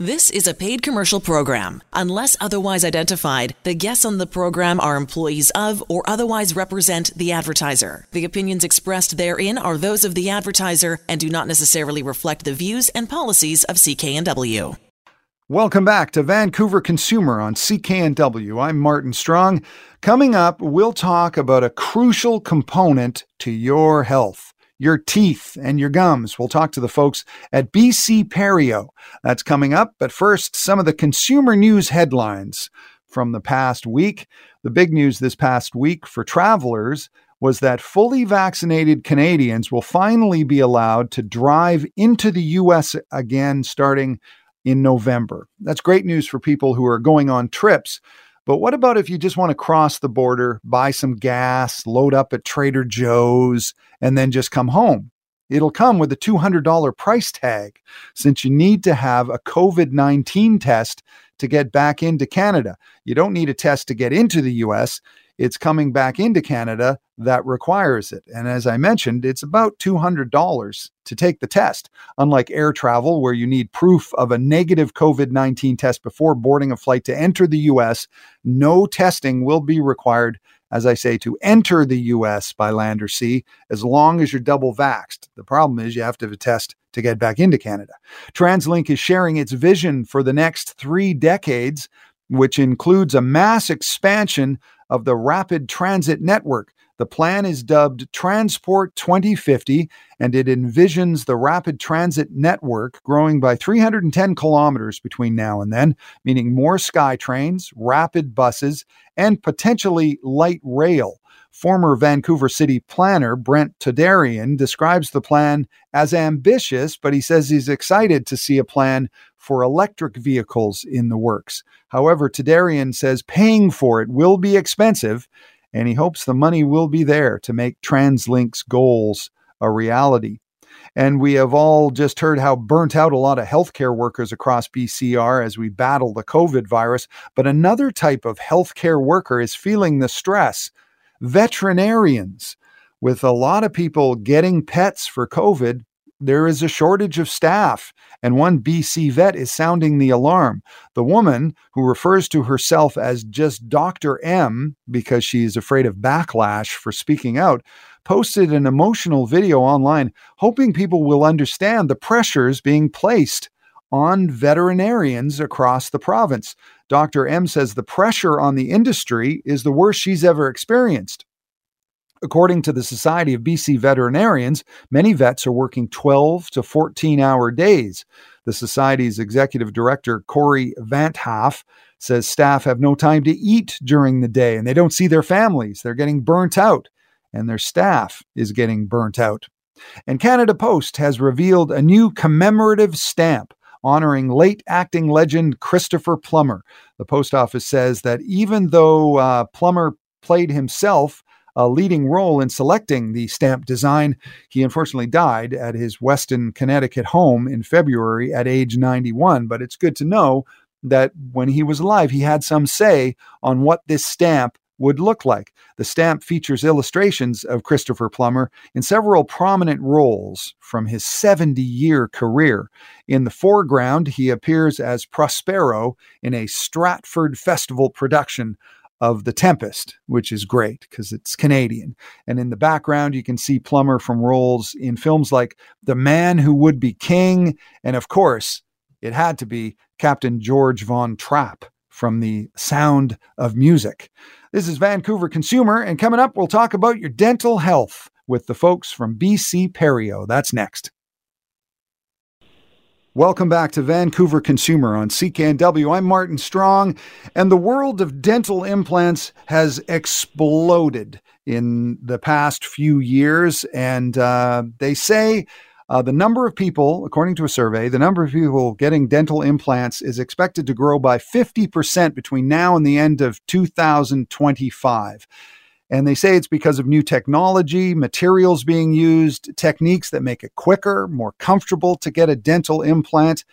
This is a paid commercial program. Unless otherwise identified, the guests on the program are employees of or otherwise represent the advertiser. The opinions expressed therein are those of the advertiser and do not necessarily reflect the views and policies of CKNW. Welcome back to Vancouver Consumer on CKNW. I'm Martin Strong. Coming up, we'll talk about a crucial component to your health your teeth and your gums. We'll talk to the folks at BC Perio. That's coming up. But first, some of the consumer news headlines from the past week. The big news this past week for travelers was that fully vaccinated Canadians will finally be allowed to drive into the U.S. again starting in November. That's great news for people who are going on trips but what about if you just want to cross the border, buy some gas, load up at Trader Joe's, and then just come home? It'll come with a $200 price tag since you need to have a COVID 19 test to get back into Canada. You don't need a test to get into the US it's coming back into Canada that requires it. And as I mentioned, it's about $200 to take the test. Unlike air travel, where you need proof of a negative COVID 19 test before boarding a flight to enter the US, no testing will be required, as I say, to enter the US by land or sea, as long as you're double vaxxed. The problem is you have to test to get back into Canada. TransLink is sharing its vision for the next three decades, which includes a mass expansion of the Rapid Transit Network. The plan is dubbed Transport 2050, and it envisions the rapid transit network growing by 310 kilometers between now and then, meaning more sky trains, rapid buses, and potentially light rail. Former Vancouver City planner Brent Toderian describes the plan as ambitious, but he says he's excited to see a plan for electric vehicles in the works. However, Toderian says paying for it will be expensive, and he hopes the money will be there to make TransLink's goals a reality. And we have all just heard how burnt out a lot of healthcare workers across BC are as we battle the COVID virus. But another type of healthcare worker is feeling the stress veterinarians. With a lot of people getting pets for COVID, there is a shortage of staff, and one BC vet is sounding the alarm. The woman, who refers to herself as just Dr. M because she is afraid of backlash for speaking out, posted an emotional video online hoping people will understand the pressures being placed on veterinarians across the province. Dr. M says the pressure on the industry is the worst she's ever experienced. According to the Society of BC Veterinarians, many vets are working 12 to 14 hour days. The Society's executive director, Corey Van't Haaff, says staff have no time to eat during the day and they don't see their families. They're getting burnt out, and their staff is getting burnt out. And Canada Post has revealed a new commemorative stamp honoring late acting legend Christopher Plummer. The post office says that even though uh, Plummer played himself a leading role in selecting the stamp design. He unfortunately died at his Weston, Connecticut home in February at age 91. But it's good to know that when he was alive, he had some say on what this stamp would look like. The stamp features illustrations of Christopher Plummer in several prominent roles from his 70 year career. In the foreground, he appears as Prospero in a Stratford Festival production of The Tempest, which is great because it's Canadian. And in the background, you can see Plummer from roles in films like The Man Who Would Be King. And of course, it had to be Captain George Von Trapp from The Sound of Music. This is Vancouver Consumer. And coming up, we'll talk about your dental health with the folks from BC Perio. That's next. Welcome back to Vancouver Consumer on CKNW. I'm Martin Strong, and the world of dental implants has exploded in the past few years. And uh, they say uh, the number of people, according to a survey, the number of people getting dental implants is expected to grow by 50% between now and the end of 2025. And they say it's because of new technology, materials being used, techniques that make it quicker, more comfortable to get a dental implant.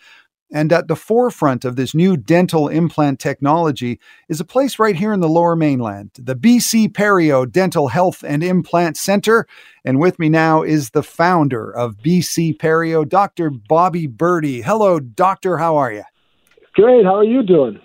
And at the forefront of this new dental implant technology is a place right here in the lower mainland, the BC Perio Dental Health and Implant Center. And with me now is the founder of BC Perio, Dr. Bobby Birdi. Hello, doctor. How are you? Great. How are you doing?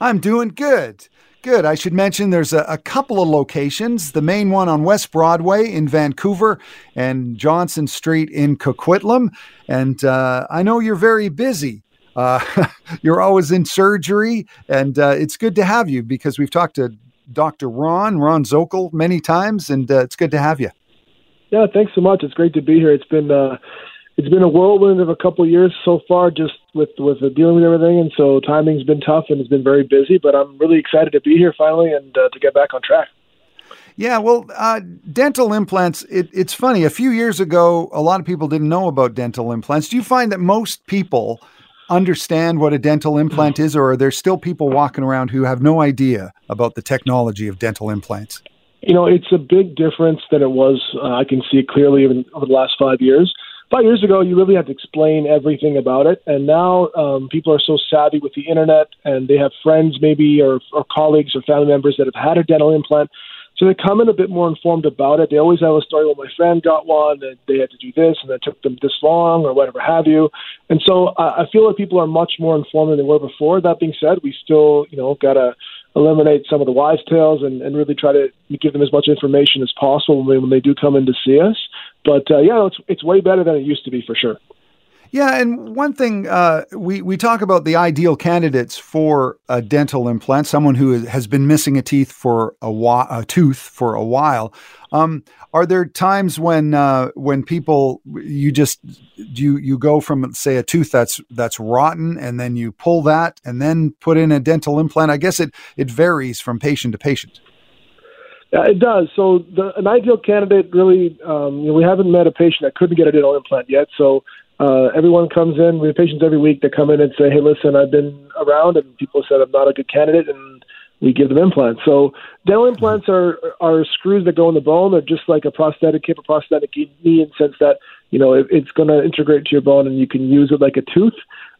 I'm doing good. Good. I should mention there's a, a, couple of locations. The main one on West Broadway in Vancouver and Johnson Street in Coquitlam. And uh, I know you're very busy. Uh, you're always in surgery, and uh, it's good to have you because we've talked to Dr. Ron, Ron Zokol, many times, and uh, it's good to have you. Yeah, thanks so much. It's great to be here. It's been uh, it's been a whirlwind of a couple of years so far, just with with dealing with everything, and so timing's been tough and it's been very busy. But I'm really excited to be here finally and uh, to get back on track. Yeah, well, uh, dental implants. It, it's funny. A few years ago, a lot of people didn't know about dental implants. Do you find that most people understand what a dental implant is, or are there still people walking around who have no idea about the technology of dental implants? You know, it's a big difference than it was. Uh, I can see it clearly even over the last five years five years ago, you really had to explain everything about it, and now um, people are so savvy with the internet, and they have friends maybe or, or colleagues or family members that have had a dental implant. So they come in a bit more informed about it. They always have a story. Well, my friend got one, and they had to do this, and it took them this long, or whatever have you. And so I, I feel like people are much more informed than they were before. That being said, we still, you know, gotta eliminate some of the wise tales and, and really try to give them as much information as possible when they, when they do come in to see us. But uh, yeah, it's it's way better than it used to be for sure. Yeah, and one thing uh, we we talk about the ideal candidates for a dental implant, someone who has been missing a teeth for a, while, a tooth for a while. Um, are there times when uh, when people you just you you go from say a tooth that's that's rotten and then you pull that and then put in a dental implant? I guess it it varies from patient to patient. Yeah, it does. So the, an ideal candidate really, um, you know, we haven't met a patient that couldn't get a dental implant yet. So uh, everyone comes in. We have patients every week that come in and say, "Hey, listen, I've been around, and people said I'm not a good candidate," and we give them implants. So dental implants are are screws that go in the bone. They're just like a prosthetic hip or prosthetic knee in the sense that you know it, it's going to integrate to your bone, and you can use it like a tooth.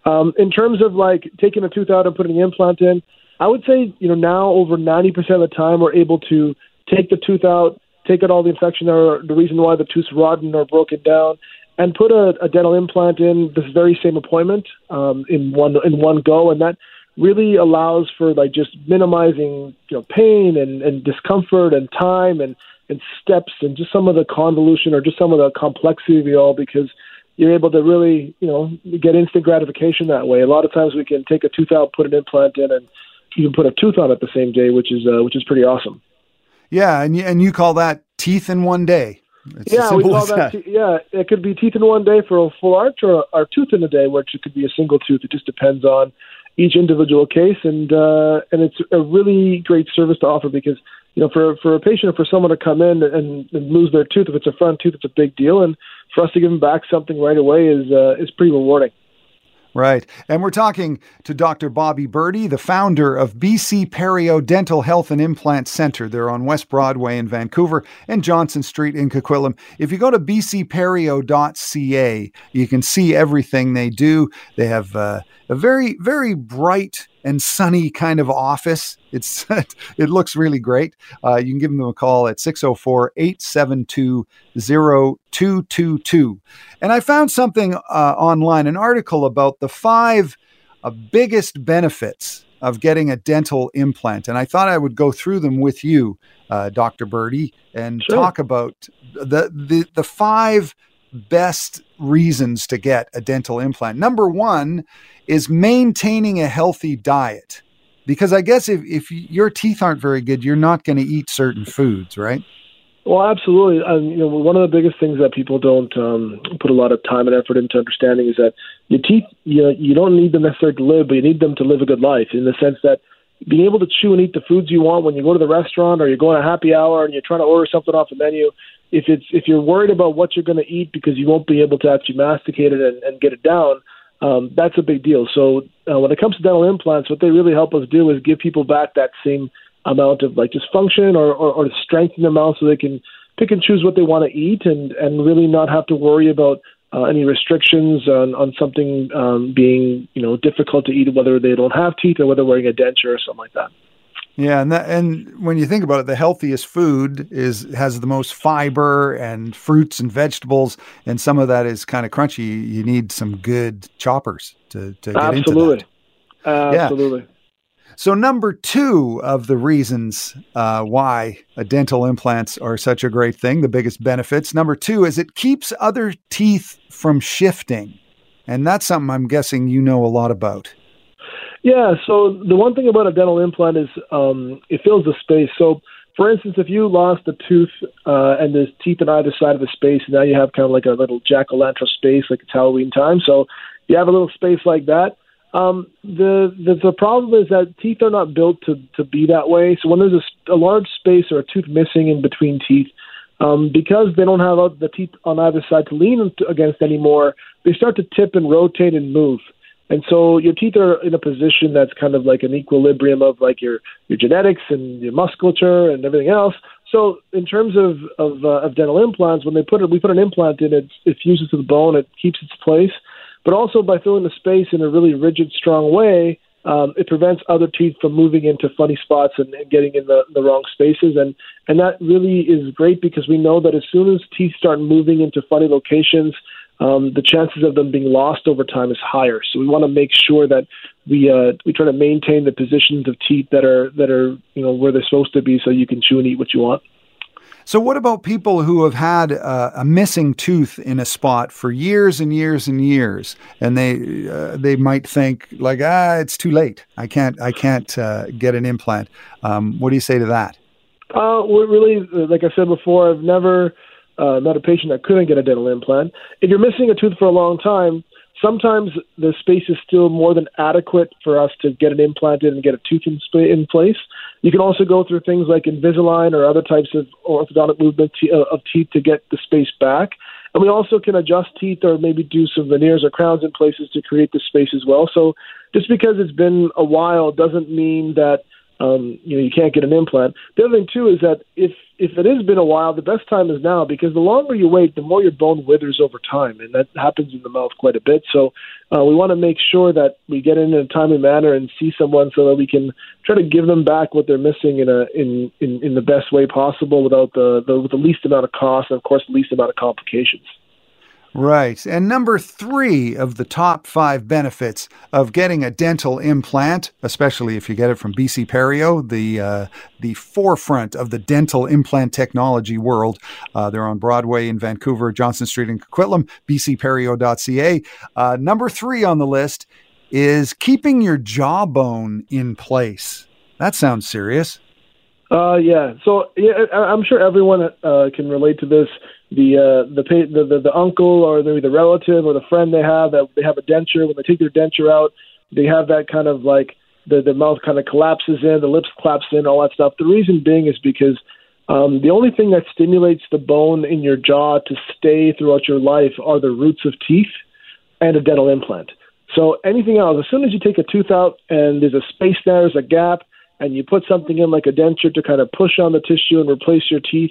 Um, in terms of like taking a tooth out and putting an implant in, I would say you know now over 90% of the time we're able to take the tooth out, take out all the infection or the reason why the tooth's rotten or broken down, and put a, a dental implant in this very same appointment um, in one in one go, and that really allows for like just minimizing you know pain and, and discomfort and time and and steps and just some of the convolution or just some of the complexity of it all because you're able to really you know get instant gratification that way. A lot of times we can take a tooth out, put an implant in, and even put a tooth on it the same day, which is uh, which is pretty awesome. Yeah, and you, and you call that teeth in one day. It's yeah, we call that. that. yeah, it could be teeth in one day for a full arch, or, or tooth in a day, which it could be a single tooth. It just depends on each individual case, and uh, and it's a really great service to offer because you know for for a patient or for someone to come in and, and lose their tooth, if it's a front tooth, it's a big deal, and for us to give them back something right away is uh, is pretty rewarding. Right. And we're talking to Dr. Bobby Birdi, the founder of BC Perio Dental Health and Implant Center. They're on West Broadway in Vancouver and Johnson Street in Coquitlam. If you go to bcperio.ca, you can see everything they do. They have uh, a very, very bright and sunny kind of office. It's it looks really great. Uh, you can give them a call at 604 872 0222. And I found something uh, online, an article about the five uh, biggest benefits of getting a dental implant. And I thought I would go through them with you, uh, Dr. Birdi, and sure. talk about the, the, the five best reasons to get a dental implant. Number one is maintaining a healthy diet. Because I guess if, if your teeth aren't very good, you're not going to eat certain foods, right? Well, absolutely. You know, one of the biggest things that people don't um, put a lot of time and effort into understanding is that your teeth, you know, you don't need them necessarily to live, but you need them to live a good life in the sense that being able to chew and eat the foods you want when you go to the restaurant or you're going to happy hour and you're trying to order something off the menu, if it's if you're worried about what you're going to eat because you won't be able to actually masticate it and, and get it down, um, that's a big deal. So uh, when it comes to dental implants, what they really help us do is give people back that same amount of like just function or, or, or strength in their mouth so they can pick and choose what they want to eat and, and really not have to worry about uh, any restrictions on, on something um, being you know difficult to eat, whether they don't have teeth or whether wearing a denture or something like that. Yeah, and that, and when you think about it, the healthiest food is has the most fiber and fruits and vegetables, and some of that is kind of crunchy. You need some good choppers to, to get Absolutely. into that. Absolutely. Yeah. So, number two of the reasons uh, why dental implants are such a great thing, the biggest benefits, number two is it keeps other teeth from shifting. And that's something I'm guessing you know a lot about. Yeah. So, the one thing about a dental implant is um, it fills the space. So, for instance, if you lost a tooth uh, and there's teeth on either side of the space, now you have kind of like a little jack o' lantern space, like it's Halloween time. So, you have a little space like that um, the, the the problem is that teeth are not built to to be that way. So when there's a, a large space or a tooth missing in between teeth, um, because they don't have the teeth on either side to lean against anymore, they start to tip and rotate and move. And so your teeth are in a position that's kind of like an equilibrium of like your your genetics and your musculature and everything else. So in terms of of, uh, of dental implants, when they put it, we put an implant in it, it fuses to the bone, it keeps its place but also by filling the space in a really rigid, strong way, um, it prevents other teeth from moving into funny spots and, and getting in the, the wrong spaces. And, and that really is great because we know that as soon as teeth start moving into funny locations, um, the chances of them being lost over time is higher. So we want to make sure that we uh, we try to maintain the positions of teeth that are that are you know where they're supposed to be, so you can chew and eat what you want. So, what about people who have had uh, a missing tooth in a spot for years and years and years, and they uh, they might think like, ah, it's too late. I can't I can't uh, get an implant. Um, what do you say to that? Uh, really, like I said before, I've never uh, met a patient that couldn't get a dental implant. If you're missing a tooth for a long time, sometimes the space is still more than adequate for us to get an implant in and get a tooth in, in place. You can also go through things like Invisalign or other types of orthodontic movement uh, of teeth to get the space back. And we also can adjust teeth or maybe do some veneers or crowns in places to create the space as well. So just because it's been a while doesn't mean that um, you know you can't get an implant. The other thing too is that if if it has been a while, the best time is now because the longer you wait, the more your bone withers over time, and that happens in the mouth quite a bit. So uh, we want to make sure that we get in, in a timely manner and see someone so that we can try to give them back what they're missing in a in in, in the best way possible without the, the with the least amount of cost and of course the least amount of complications. Right. And number three of the top five benefits of getting a dental implant, especially if you get it from BC Perio, the uh, the forefront of the dental implant technology world. Uh, they're on Broadway in Vancouver, Johnson Street in Coquitlam, bcperio.ca. Uh, number three on the list is keeping your jawbone in place. That sounds serious. Uh, yeah. So yeah, I'm sure everyone uh, can relate to this the uh, the, the the the uncle or maybe the relative or the friend they have that they have a denture. When they take their denture out, they have that kind of like the the mouth kind of collapses in, the lips collapse in, all that stuff. The reason being is because um, the only thing that stimulates the bone in your jaw to stay throughout your life are the roots of teeth and a dental implant. So anything else, as soon as you take a tooth out and there's a space there, there's a gap, and you put something in like a denture to kind of push on the tissue and replace your teeth,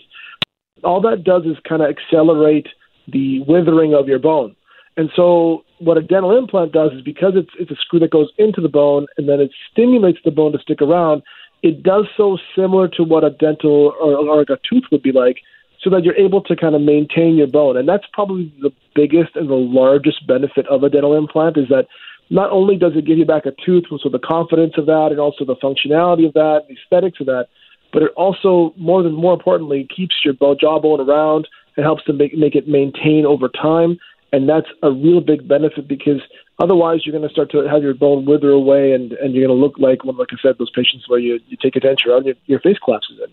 all that does is kind of accelerate the withering of your bone. And so what a dental implant does is because it's it's a screw that goes into the bone and then it stimulates the bone to stick around, it does so similar to what a dental or, or like a tooth would be like, so that you're able to kind of maintain your bone. And that's probably the biggest and the largest benefit of a dental implant is that not only does it give you back a tooth, so the confidence of that and also the functionality of that, the aesthetics of that, but it also more than more importantly keeps your jawbone around and helps to make make it maintain over time. And that's a real big benefit because otherwise you're going to start to have your bone wither away and, and you're going to look like, well, like I said, those patients where you, you take a denture out and your, your face collapses in.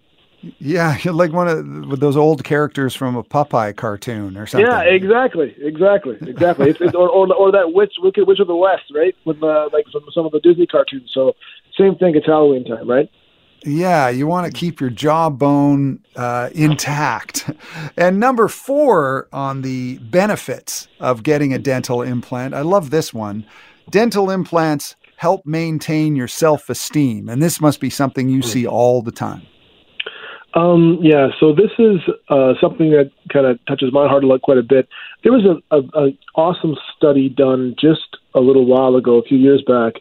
Yeah, like one of those old characters from a Popeye cartoon or something. Yeah, exactly, exactly, exactly. it's, it's, or, or or that witch, Wicked Witch of the West, right? With the like some some of the Disney cartoons. So same thing. It's Halloween time, right? Yeah, you want to keep your jawbone uh, intact. And number four on the benefits of getting a dental implant, I love this one. Dental implants help maintain your self esteem. And this must be something you see all the time. Um, yeah, so this is uh, something that kind of touches my heart a lot, quite a bit. There was a, a, a awesome study done just a little while ago, a few years back,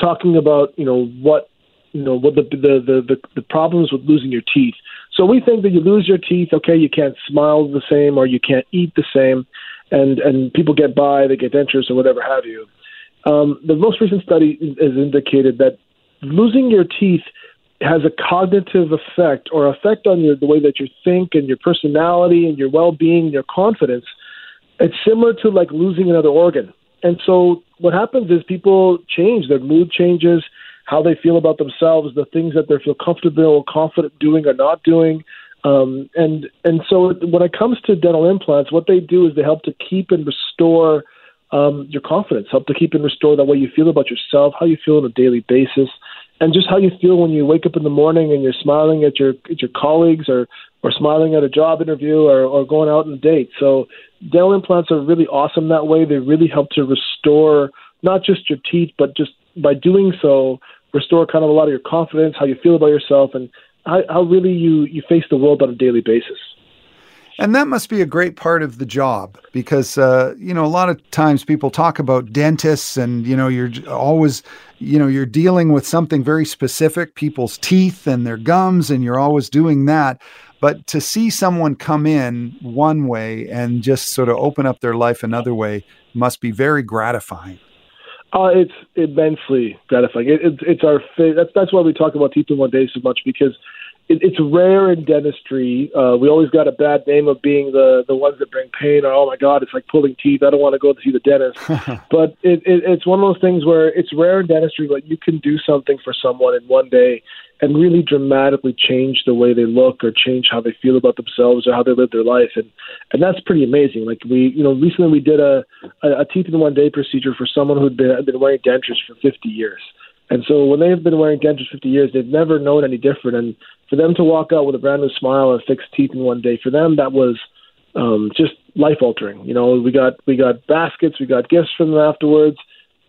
talking about you know what you know what the, the the the the problems with losing your teeth. So we think that you lose your teeth, okay, you can't smile the same or you can't eat the same, and and people get by, they get dentures or whatever have you. Um, the most recent study has indicated that losing your teeth has a cognitive effect or effect on your the way that you think and your personality and your well-being, your confidence. It's similar to like losing another organ. And so what happens is people change, their mood changes, how they feel about themselves, the things that they feel comfortable, confident doing or not doing. Um, and and so when it comes to dental implants, what they do is they help to keep and restore um, your confidence, help to keep and restore the way you feel about yourself, how you feel on a daily basis, and just how you feel when you wake up in the morning and you're smiling at your at your colleagues or or smiling at a job interview or, or going out on a date. So dental implants are really awesome that way. They really help to restore not just your teeth, but just by doing so, restore kind of a lot of your confidence, how you feel about yourself, and how, how really you, you face the world on a daily basis. And that must be a great part of the job because, uh, you know, a lot of times people talk about dentists and, you know, you're always, you know, you're dealing with something very specific, people's teeth and their gums, and you're always doing that. But to see someone come in one way and just sort of open up their life another way must be very gratifying. Uh, it's immensely gratifying. It, it, it's our that's that's why we talk about in one day so much because it, it's rare in dentistry. Uh, we always got a bad name of being the the ones that bring pain. Or oh my God, it's like pulling teeth. I don't want to go to see the dentist. but it, it, it's one of those things where it's rare in dentistry, but you can do something for someone in one day and really dramatically change the way they look or change how they feel about themselves or how they live their life and and that's pretty amazing like we you know recently we did a a, a teeth in one day procedure for someone who'd been been wearing dentures for 50 years and so when they've been wearing dentures 50 years they've never known any different and for them to walk out with a brand new smile and fixed teeth in one day for them that was um just life altering you know we got we got baskets we got gifts from them afterwards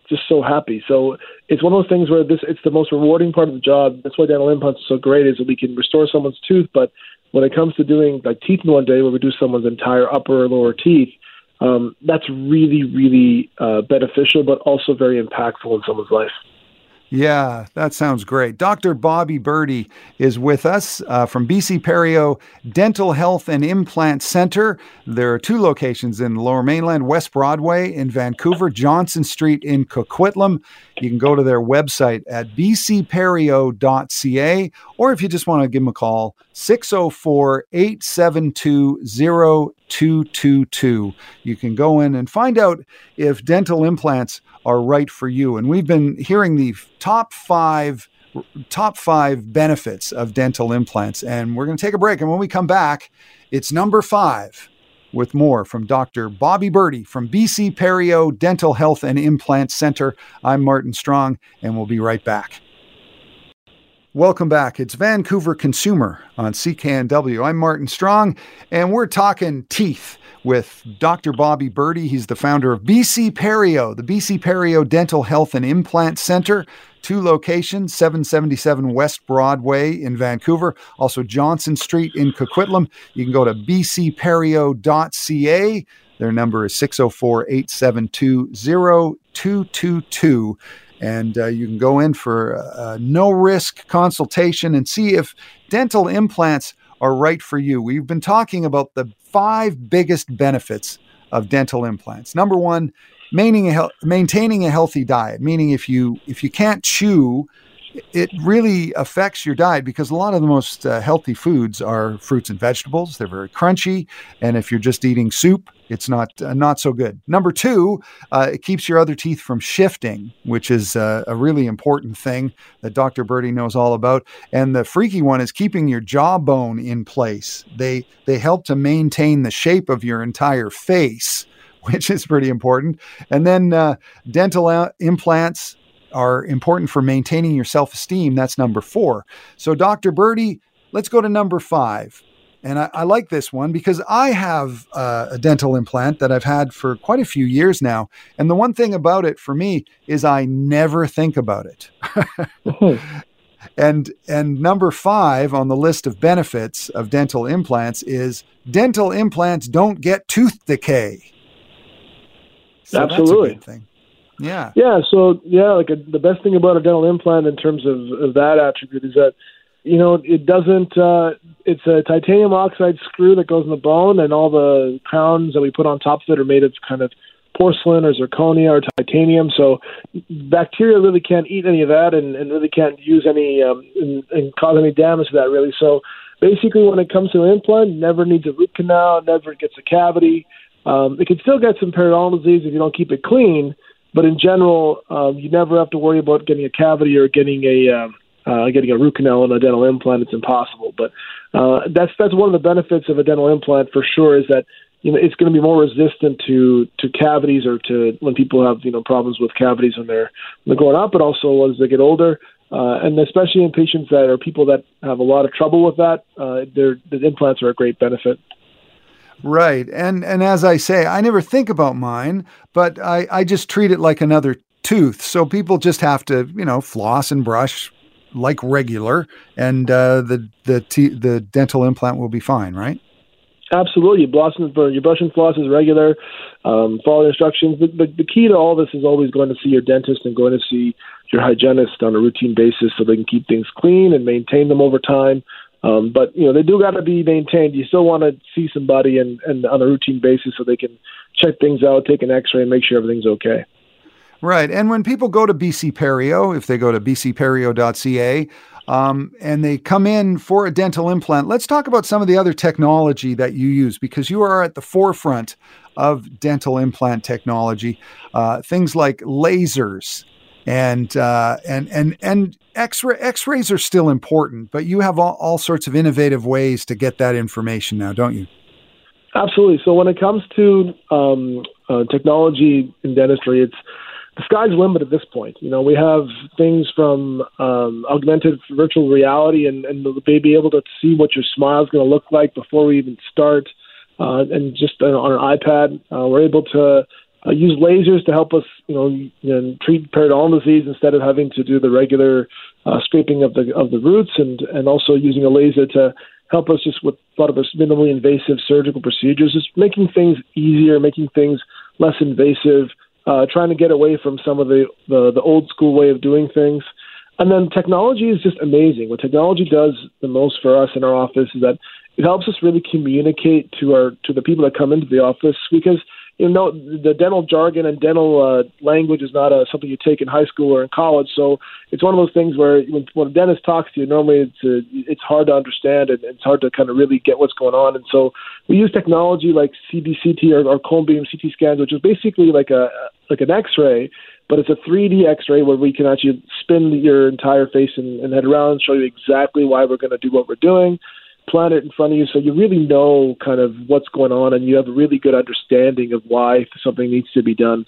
just so happy. So it's one of those things where this it's the most rewarding part of the job. That's why dental implants are so great is that we can restore someone's tooth, but when it comes to doing like teeth in one day where we do someone's entire upper or lower teeth, um, that's really, really uh, beneficial, but also very impactful in someone's life. Yeah, that sounds great. Dr. Bobby Birdi is with us uh, from BC Perio Dental Health and Implant Center. There are two locations in the Lower Mainland, West Broadway in Vancouver, Johnson Street in Coquitlam. You can go to their website at bcperio.ca, or if you just want to give them a call, 604 872 0222. You can go in and find out if dental implants are right for you. And we've been hearing the top five top five benefits of dental implants. And we're going to take a break. And when we come back, it's number five with more from Dr. Bobby Birdi from BC Perio Dental Health and Implant Center. I'm Martin Strong, and we'll be right back. Welcome back. It's Vancouver Consumer on CKNW. I'm Martin Strong, and we're talking teeth with Dr. Bobby Birdi. He's the founder of BC Perio, the BC Perio Dental Health and Implant Center. Two locations, 777 West Broadway in Vancouver, also Johnson Street in Coquitlam. You can go to bcperio.ca. Their number is 604 872 0222 and uh, you can go in for a no risk consultation and see if dental implants are right for you. We've been talking about the five biggest benefits of dental implants. Number one, maintaining a, maintaining a healthy diet, meaning if you if you can't chew it really affects your diet because a lot of the most uh, healthy foods are fruits and vegetables. They're very crunchy, and if you're just eating soup, it's not uh, not so good. Number two, uh, it keeps your other teeth from shifting, which is uh, a really important thing that Dr. Birdi knows all about. And the freaky one is keeping your jawbone in place. They they help to maintain the shape of your entire face which is pretty important. And then uh, dental uh, implants are important for maintaining your self esteem. That's number four. So, Dr. Birdi, let's go to number five. And I, I like this one because I have uh, a dental implant that I've had for quite a few years now. And the one thing about it for me is I never think about it. and and number five on the list of benefits of dental implants is dental implants don't get tooth decay. So Absolutely. Yeah. Yeah. So yeah, like a, the best thing about a dental implant in terms of, of that attribute is that you know it doesn't. Uh, it's a titanium oxide screw that goes in the bone, and all the crowns that we put on top of it are made of kind of porcelain or zirconia or titanium. So bacteria really can't eat any of that and, and really can't use any um, and, and cause any damage to that really. So basically, when it comes to an implant, never needs a root canal, never gets a cavity. Um, it can still get some periodontal disease if you don't keep it clean, but in general, um, you never have to worry about getting a cavity or getting a um, uh, getting a root canal and a dental implant. It's impossible. But uh, that's that's one of the benefits of a dental implant for sure is that you know it's going to be more resistant to to cavities or to when people have you know problems with cavities when they're when they're growing up, but also as they get older. Uh, and especially in patients that are people that have a lot of trouble with that, uh, the implants are a great benefit. Right. And and as I say, I never think about mine, but I, I just treat it like another tooth. So people just have to, you know, floss and brush like regular, and uh, the the t- the dental implant will be fine, right? Absolutely, you brush and your brush and floss is regular. Um, follow the instructions. But, but the key to all this is always going to see your dentist and going to see your hygienist on a routine basis, so they can keep things clean and maintain them over time. Um, but you know they do got to be maintained. You still want to see somebody and, and on a routine basis so they can check things out, take an X-ray, and make sure everything's okay. Right, and when people go to BC Perio, if they go to bcperio.ca, um, and they come in for a dental implant, let's talk about some of the other technology that you use because you are at the forefront of dental implant technology. Uh, things like lasers and uh, and and and X-ray X-rays are still important, but you have all, all sorts of innovative ways to get that information now, don't you? Absolutely. So when it comes to um, uh, technology in dentistry, it's the sky's the limit at this point. You know, we have things from um, augmented virtual reality and, and be able to see what your smile is going to look like before we even start. Uh, and just on an iPad, uh, we're able to uh, use lasers to help us, you know, you know, treat periodontal disease instead of having to do the regular uh, scraping of the of the roots, and and also using a laser to help us just with a lot of minimally invasive surgical procedures, just making things easier, making things less invasive, uh, trying to get away from some of the, the the old school way of doing things. And then technology is just amazing. What technology does the most for us in our office is that it helps us really communicate to our to the people that come into the office because you know the dental jargon and dental uh, language is not a, something you take in high school or in college. So it's one of those things where when, when a dentist talks to you, normally it's uh, it's hard to understand and it's hard to kind of really get what's going on. And so we use technology like CBCT or, or cone beam CT scans, which is basically like a like an X-ray, but it's a 3D X-ray where we can actually spin your entire face and, and head around, show you exactly why we're going to do what we're doing plan it in front of you so you really know kind of what's going on and you have a really good understanding of why something needs to be done.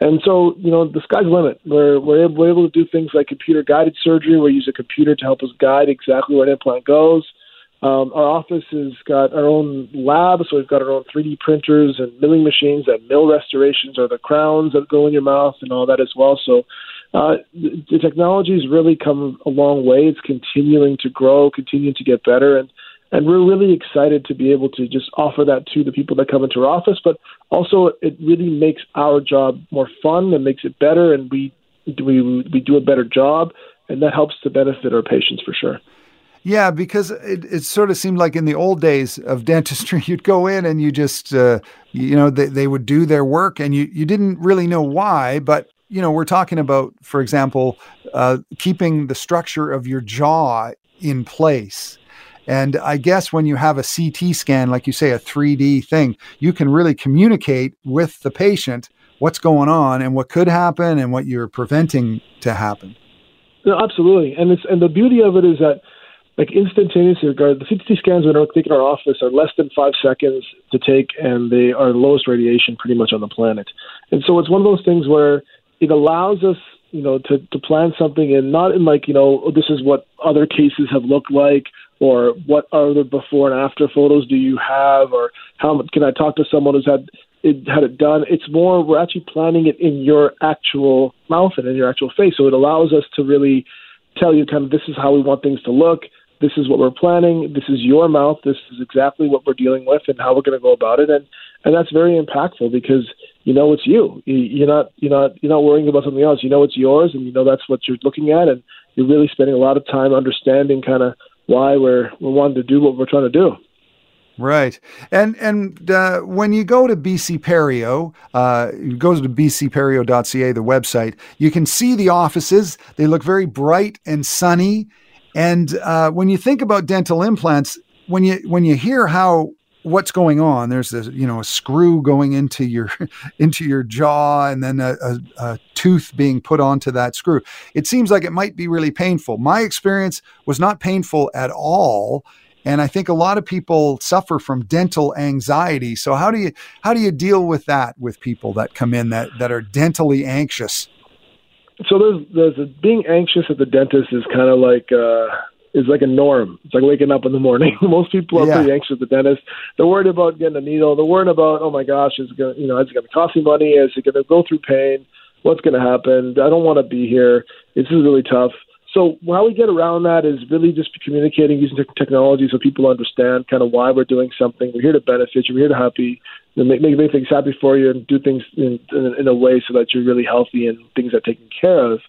And so, you know, the sky's the limit. We're, we're, able, we're able to do things like computer guided surgery. Where we use a computer to help us guide exactly where an implant goes. Um, our office has got our own lab, so we've got our own 3D printers and milling machines that mill restorations or the crowns that go in your mouth and all that as well. So uh, the, the technology has really come a long way. It's continuing to grow, continuing to get better, and and we're really excited to be able to just offer that to the people that come into our office. But also, it really makes our job more fun and makes it better, and we we we do a better job, and that helps to benefit our patients for sure. Yeah, because it, it sort of seemed like in the old days of dentistry, you'd go in and you just, uh, you know, they, they would do their work and you, you didn't really know why. But, you know, we're talking about, for example, uh, keeping the structure of your jaw in place. And I guess when you have a CT scan, like you say, a 3D thing, you can really communicate with the patient what's going on and what could happen and what you're preventing to happen. No, absolutely. And it's and the beauty of it is that like instantaneously regard the CT scans we're taking our office are less than five seconds to take and they are the lowest radiation pretty much on the planet. And so it's one of those things where it allows us you know, to, to plan something and not in like, you know, oh, this is what other cases have looked like or what are the before and after photos do you have or how can I talk to someone who's had it, had it done. It's more we're actually planning it in your actual mouth and in your actual face. So it allows us to really tell you kind of this is how we want things to look. This is what we're planning. This is your mouth. This is exactly what we're dealing with and how we're going to go about it. And and that's very impactful because you know it's you. You're not you're not you're not worrying about something else. You know it's yours, and you know that's what you're looking at, and you're really spending a lot of time understanding kind of why we're we're wanting to do what we're trying to do. Right, and and uh, when you go to BC Perio, uh, you go to bcperio.ca, the website. You can see the offices. They look very bright and sunny. And uh, when you think about dental implants, when you when you hear how what's going on, there's this you know a screw going into your into your jaw, and then a, a, a tooth being put onto that screw. It seems like it might be really painful. My experience was not painful at all and I think a lot of people suffer from dental anxiety. So how do you how do you deal with that with people that come in that that are dentally anxious? So there's there's a, being anxious at the dentist is kind of like uh, is like a norm. It's like waking up in the morning. Most people are yeah. pretty anxious at the dentist. They're worried about getting a needle. They're worried about oh my gosh, is it going you know is it going to cost me money? Is it going to go through pain? What's going to happen? I don't want to be here. This is really tough. So how we get around that is really just communicating using technology so people understand kind of why we're doing something. We're here to benefit you. We're here to happy, make, make, make things happy for you and do things in, in, in a way so that you're really healthy and things are taken care of.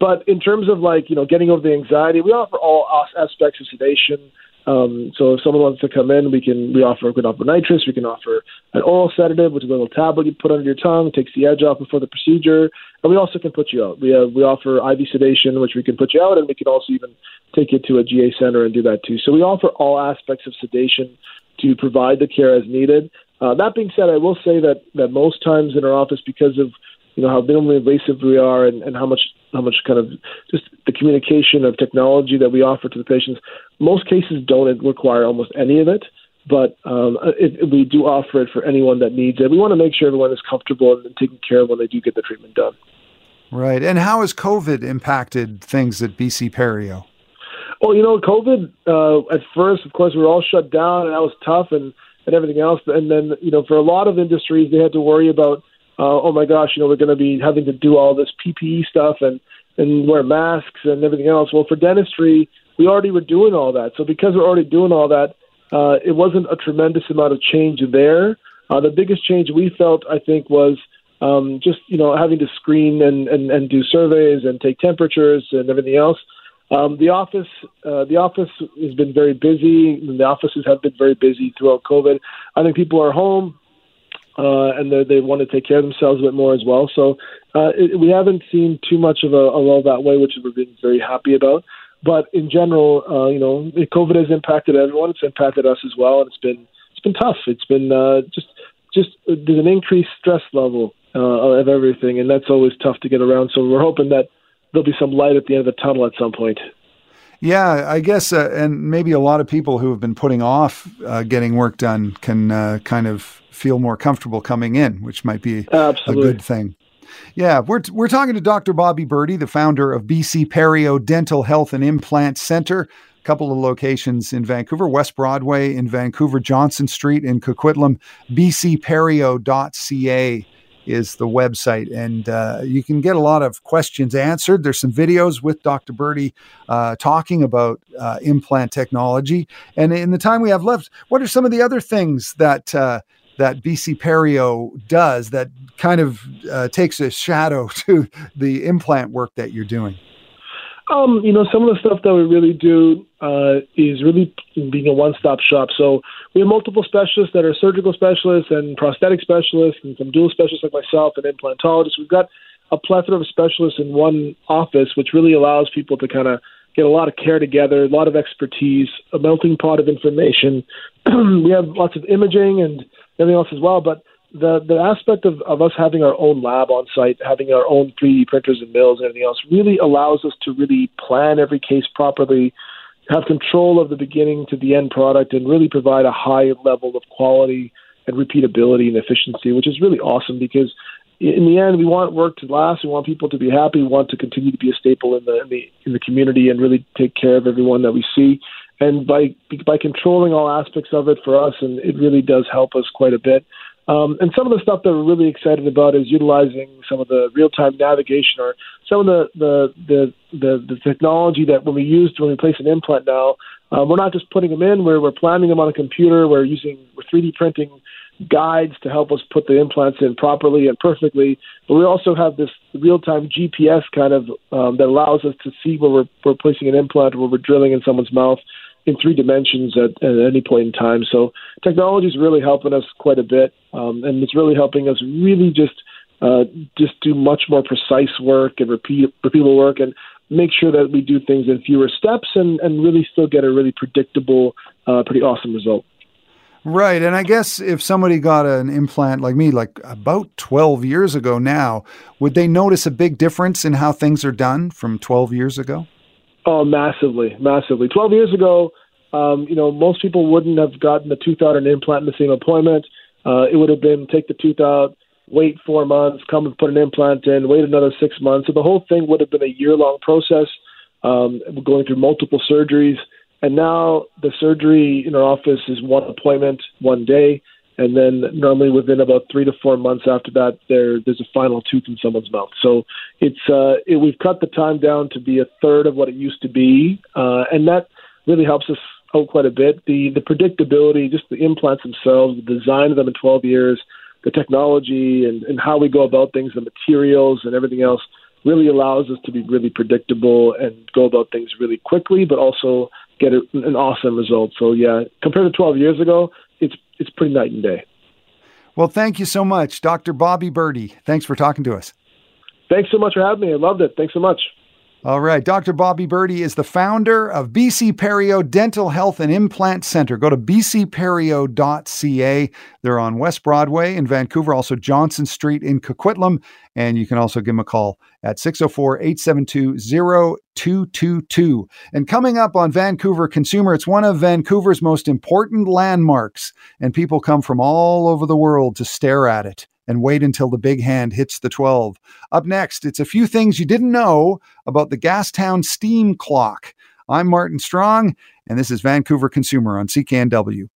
But in terms of like, you know, getting over the anxiety, we offer all aspects of sedation. Um, so if someone wants to come in, we can we offer we offer nitrous, we can offer an oral sedative, which is a little tablet you put under your tongue, takes the edge off before the procedure, and we also can put you out. We have, we offer IV sedation, which we can put you out, and we can also even take you to a GA center and do that too. So we offer all aspects of sedation to provide the care as needed. Uh, that being said, I will say that that most times in our office, because of you know how minimally invasive we are and, and how much how much kind of just the communication of technology that we offer to the patients. Most cases don't require almost any of it, but um, it, we do offer it for anyone that needs it. We want to make sure everyone is comfortable and taken care of when they do get the treatment done. Right. And how has COVID impacted things at BC Perio? Well, you know, COVID uh, at first, of course, we were all shut down, and that was tough, and and everything else. And then, you know, for a lot of industries, they had to worry about uh, oh my gosh, you know, we're going to be having to do all this PPE stuff and and wear masks and everything else. Well, for dentistry, we already were doing all that. So because we're already doing all that, uh, it wasn't a tremendous amount of change there. Uh, the biggest change we felt, I think, was um, just you know having to screen and, and, and do surveys and take temperatures and everything else. Um, the office, uh, the office has been very busy. The offices have been very busy throughout COVID. I think people are home uh, and they want to take care of themselves a bit more as well. So uh, it, we haven't seen too much of a, a lull that way, which we've been very happy about. But in general, uh, you know, COVID has impacted everyone. It's impacted us as well, and it's been it's been tough. It's been uh, just just uh, there's an increased stress level uh, of everything, and that's always tough to get around. So we're hoping that there'll be some light at the end of the tunnel at some point. Yeah, I guess, uh, and maybe a lot of people who have been putting off uh, getting work done can uh, kind of feel more comfortable coming in, which might be Absolutely. a good thing. Yeah, we're we're talking to Dr. Bobby Birdi, the founder of BC Perio Dental Health and Implant Center. A couple of locations in Vancouver, West Broadway in Vancouver, Johnson Street in Coquitlam, bcperio.ca is the website. And uh, you can get a lot of questions answered. There's some videos with Dr. Birdi uh, talking about uh, implant technology. And in the time we have left, what are some of the other things that uh, that BC Perio does that kind of uh, takes a shadow to the implant work that you're doing? Um, you know, some of the stuff that we really do uh, is really being a one-stop shop. So we have multiple specialists that are surgical specialists and prosthetic specialists, and some dual specialists like myself and implantologists. We've got a plethora of specialists in one office, which really allows people to kind of get a lot of care together, a lot of expertise, a melting pot of information. we have lots of imaging and everything else as well, but the the aspect of, of us having our own lab on site, having our own 3D printers and mills and everything else, really allows us to really plan every case properly, have control of the beginning to the end product, and really provide a high level of quality and repeatability and efficiency, which is really awesome because in the end, we want work to last. We want people to be happy. We want to continue to be a staple in the in the, in the community and really take care of everyone that we see. And by by controlling all aspects of it for us, and it really does help us quite a bit. Um, and some of the stuff that we're really excited about is utilizing some of the real-time navigation or some of the the the, the, the technology that when we use when we place an implant now, uh, we're not just putting them in. We're we're planning them on a computer. We're using we're 3D printing guides to help us put the implants in properly and perfectly. But we also have this real-time GPS kind of um, that allows us to see where we're, we're placing an implant or where we're drilling in someone's mouth in three dimensions at, at any point in time. So technology is really helping us quite a bit, um, and it's really helping us really just uh, just do much more precise work and repeat repeatable work, and make sure that we do things in fewer steps, and, and really still get a really predictable, uh, pretty awesome result. Right. And I guess if somebody got an implant like me, like about 12 years ago now, would they notice a big difference in how things are done from 12 years ago? Oh, massively, massively. 12 years ago, um, you know, most people wouldn't have gotten the tooth out and implant in the same appointment. Uh, it would have been take the tooth out, wait four months, come and put an implant in, wait another six months. So the whole thing would have been a year long process, um, going through multiple surgeries. And now the surgery in our office is one appointment, one day, and then normally within about three to four months after that, there there's a final tooth in someone's mouth. So it's uh, it, we've cut the time down to be a third of what it used to be, uh, and that really helps us out quite a bit. The the predictability, just the implants themselves, the design of them in 12 years, the technology, and, and how we go about things, the materials, and everything else really allows us to be really predictable and go about things really quickly, but also get an awesome result. So yeah, compared to 12 years ago, it's it's pretty night and day. Well, thank you so much, Dr. Bobby Birdi. Thanks for talking to us. Thanks so much for having me. I loved it. Thanks so much. All right. Dr. Bobby Birdi is the founder of BC Perio Dental Health and Implant Center. Go to bcperio.ca. They're on West Broadway in Vancouver, also Johnson Street in Coquitlam. And you can also give them a call at 604 872 0222. And coming up on Vancouver Consumer, it's one of Vancouver's most important landmarks, and people come from all over the world to stare at it and wait until the big hand hits the 12. Up next, it's a few things you didn't know about the Gastown steam clock. I'm Martin Strong, and this is Vancouver Consumer on CKNW.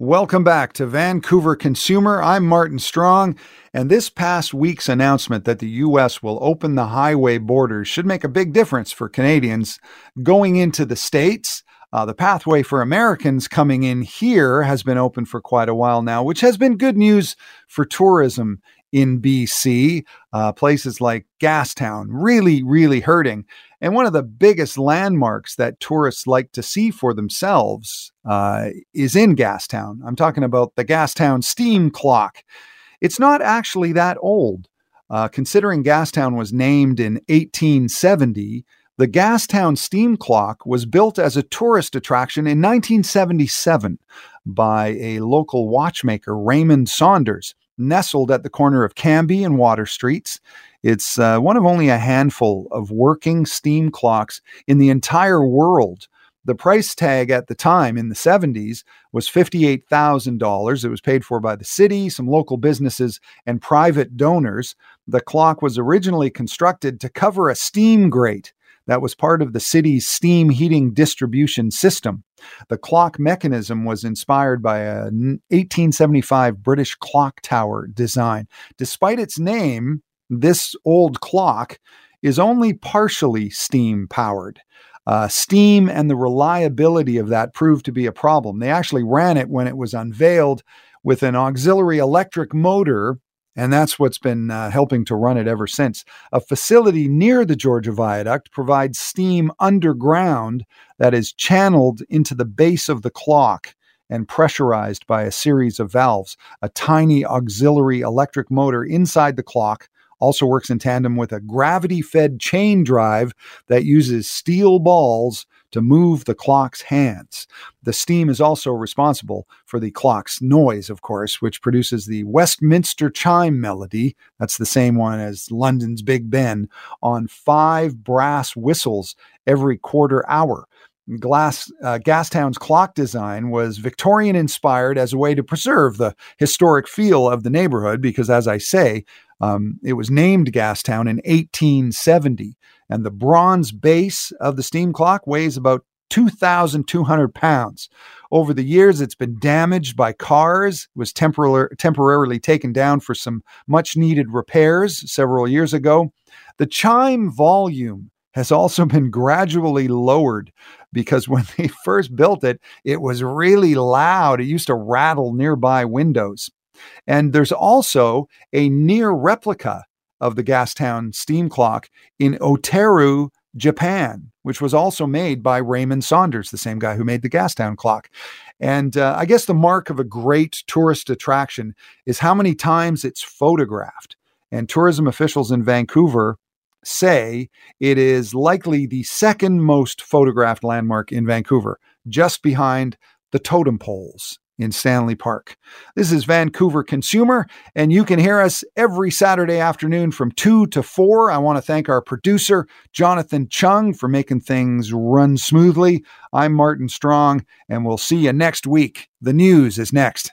Welcome back to Vancouver Consumer. I'm Martin Strong, and this past week's announcement that the U.S. will open the highway borders should make a big difference for Canadians going into the States uh, the pathway for Americans coming in here has been open for quite a while now, which has been good news for tourism in BC. Uh, places like Gastown really, really hurting. And one of the biggest landmarks that tourists like to see for themselves uh, is in Gastown. I'm talking about the Gastown steam clock. It's not actually that old. Uh, considering Gastown was named in 1870, the Gastown Steam Clock was built as a tourist attraction in 1977 by a local watchmaker, Raymond Saunders, nestled at the corner of Cambie and Water Streets. It's uh, one of only a handful of working steam clocks in the entire world. The price tag at the time in the 70s was $58,000. It was paid for by the city, some local businesses, and private donors. The clock was originally constructed to cover a steam grate that was part of the city's steam heating distribution system. The clock mechanism was inspired by a 1875 British clock tower design. Despite its name, this old clock is only partially steam powered. Uh, steam and the reliability of that proved to be a problem. They actually ran it when it was unveiled with an auxiliary electric motor and that's what's been uh, helping to run it ever since. A facility near the Georgia Viaduct provides steam underground that is channeled into the base of the clock and pressurized by a series of valves. A tiny auxiliary electric motor inside the clock also works in tandem with a gravity fed chain drive that uses steel balls to move the clock's hands. The steam is also responsible for the clock's noise, of course, which produces the Westminster chime melody. That's the same one as London's Big Ben on five brass whistles every quarter hour. Glass, uh, Gastown's clock design was Victorian inspired as a way to preserve the historic feel of the neighborhood because, as I say, um, it was named Gastown in 1870 and the bronze base of the steam clock weighs about 2,200 pounds. Over the years, it's been damaged by cars, it was temporar- temporarily taken down for some much needed repairs several years ago. The chime volume has also been gradually lowered because when they first built it, it was really loud. It used to rattle nearby windows. And there's also a near replica of the Gastown steam clock in Otaru, Japan, which was also made by Raymond Saunders, the same guy who made the Gastown clock. And uh, I guess the mark of a great tourist attraction is how many times it's photographed. And tourism officials in Vancouver say it is likely the second most photographed landmark in Vancouver, just behind the totem poles in Stanley Park. This is Vancouver Consumer, and you can hear us every Saturday afternoon from 2 to 4. I want to thank our producer, Jonathan Chung, for making things run smoothly. I'm Martin Strong, and we'll see you next week. The news is next.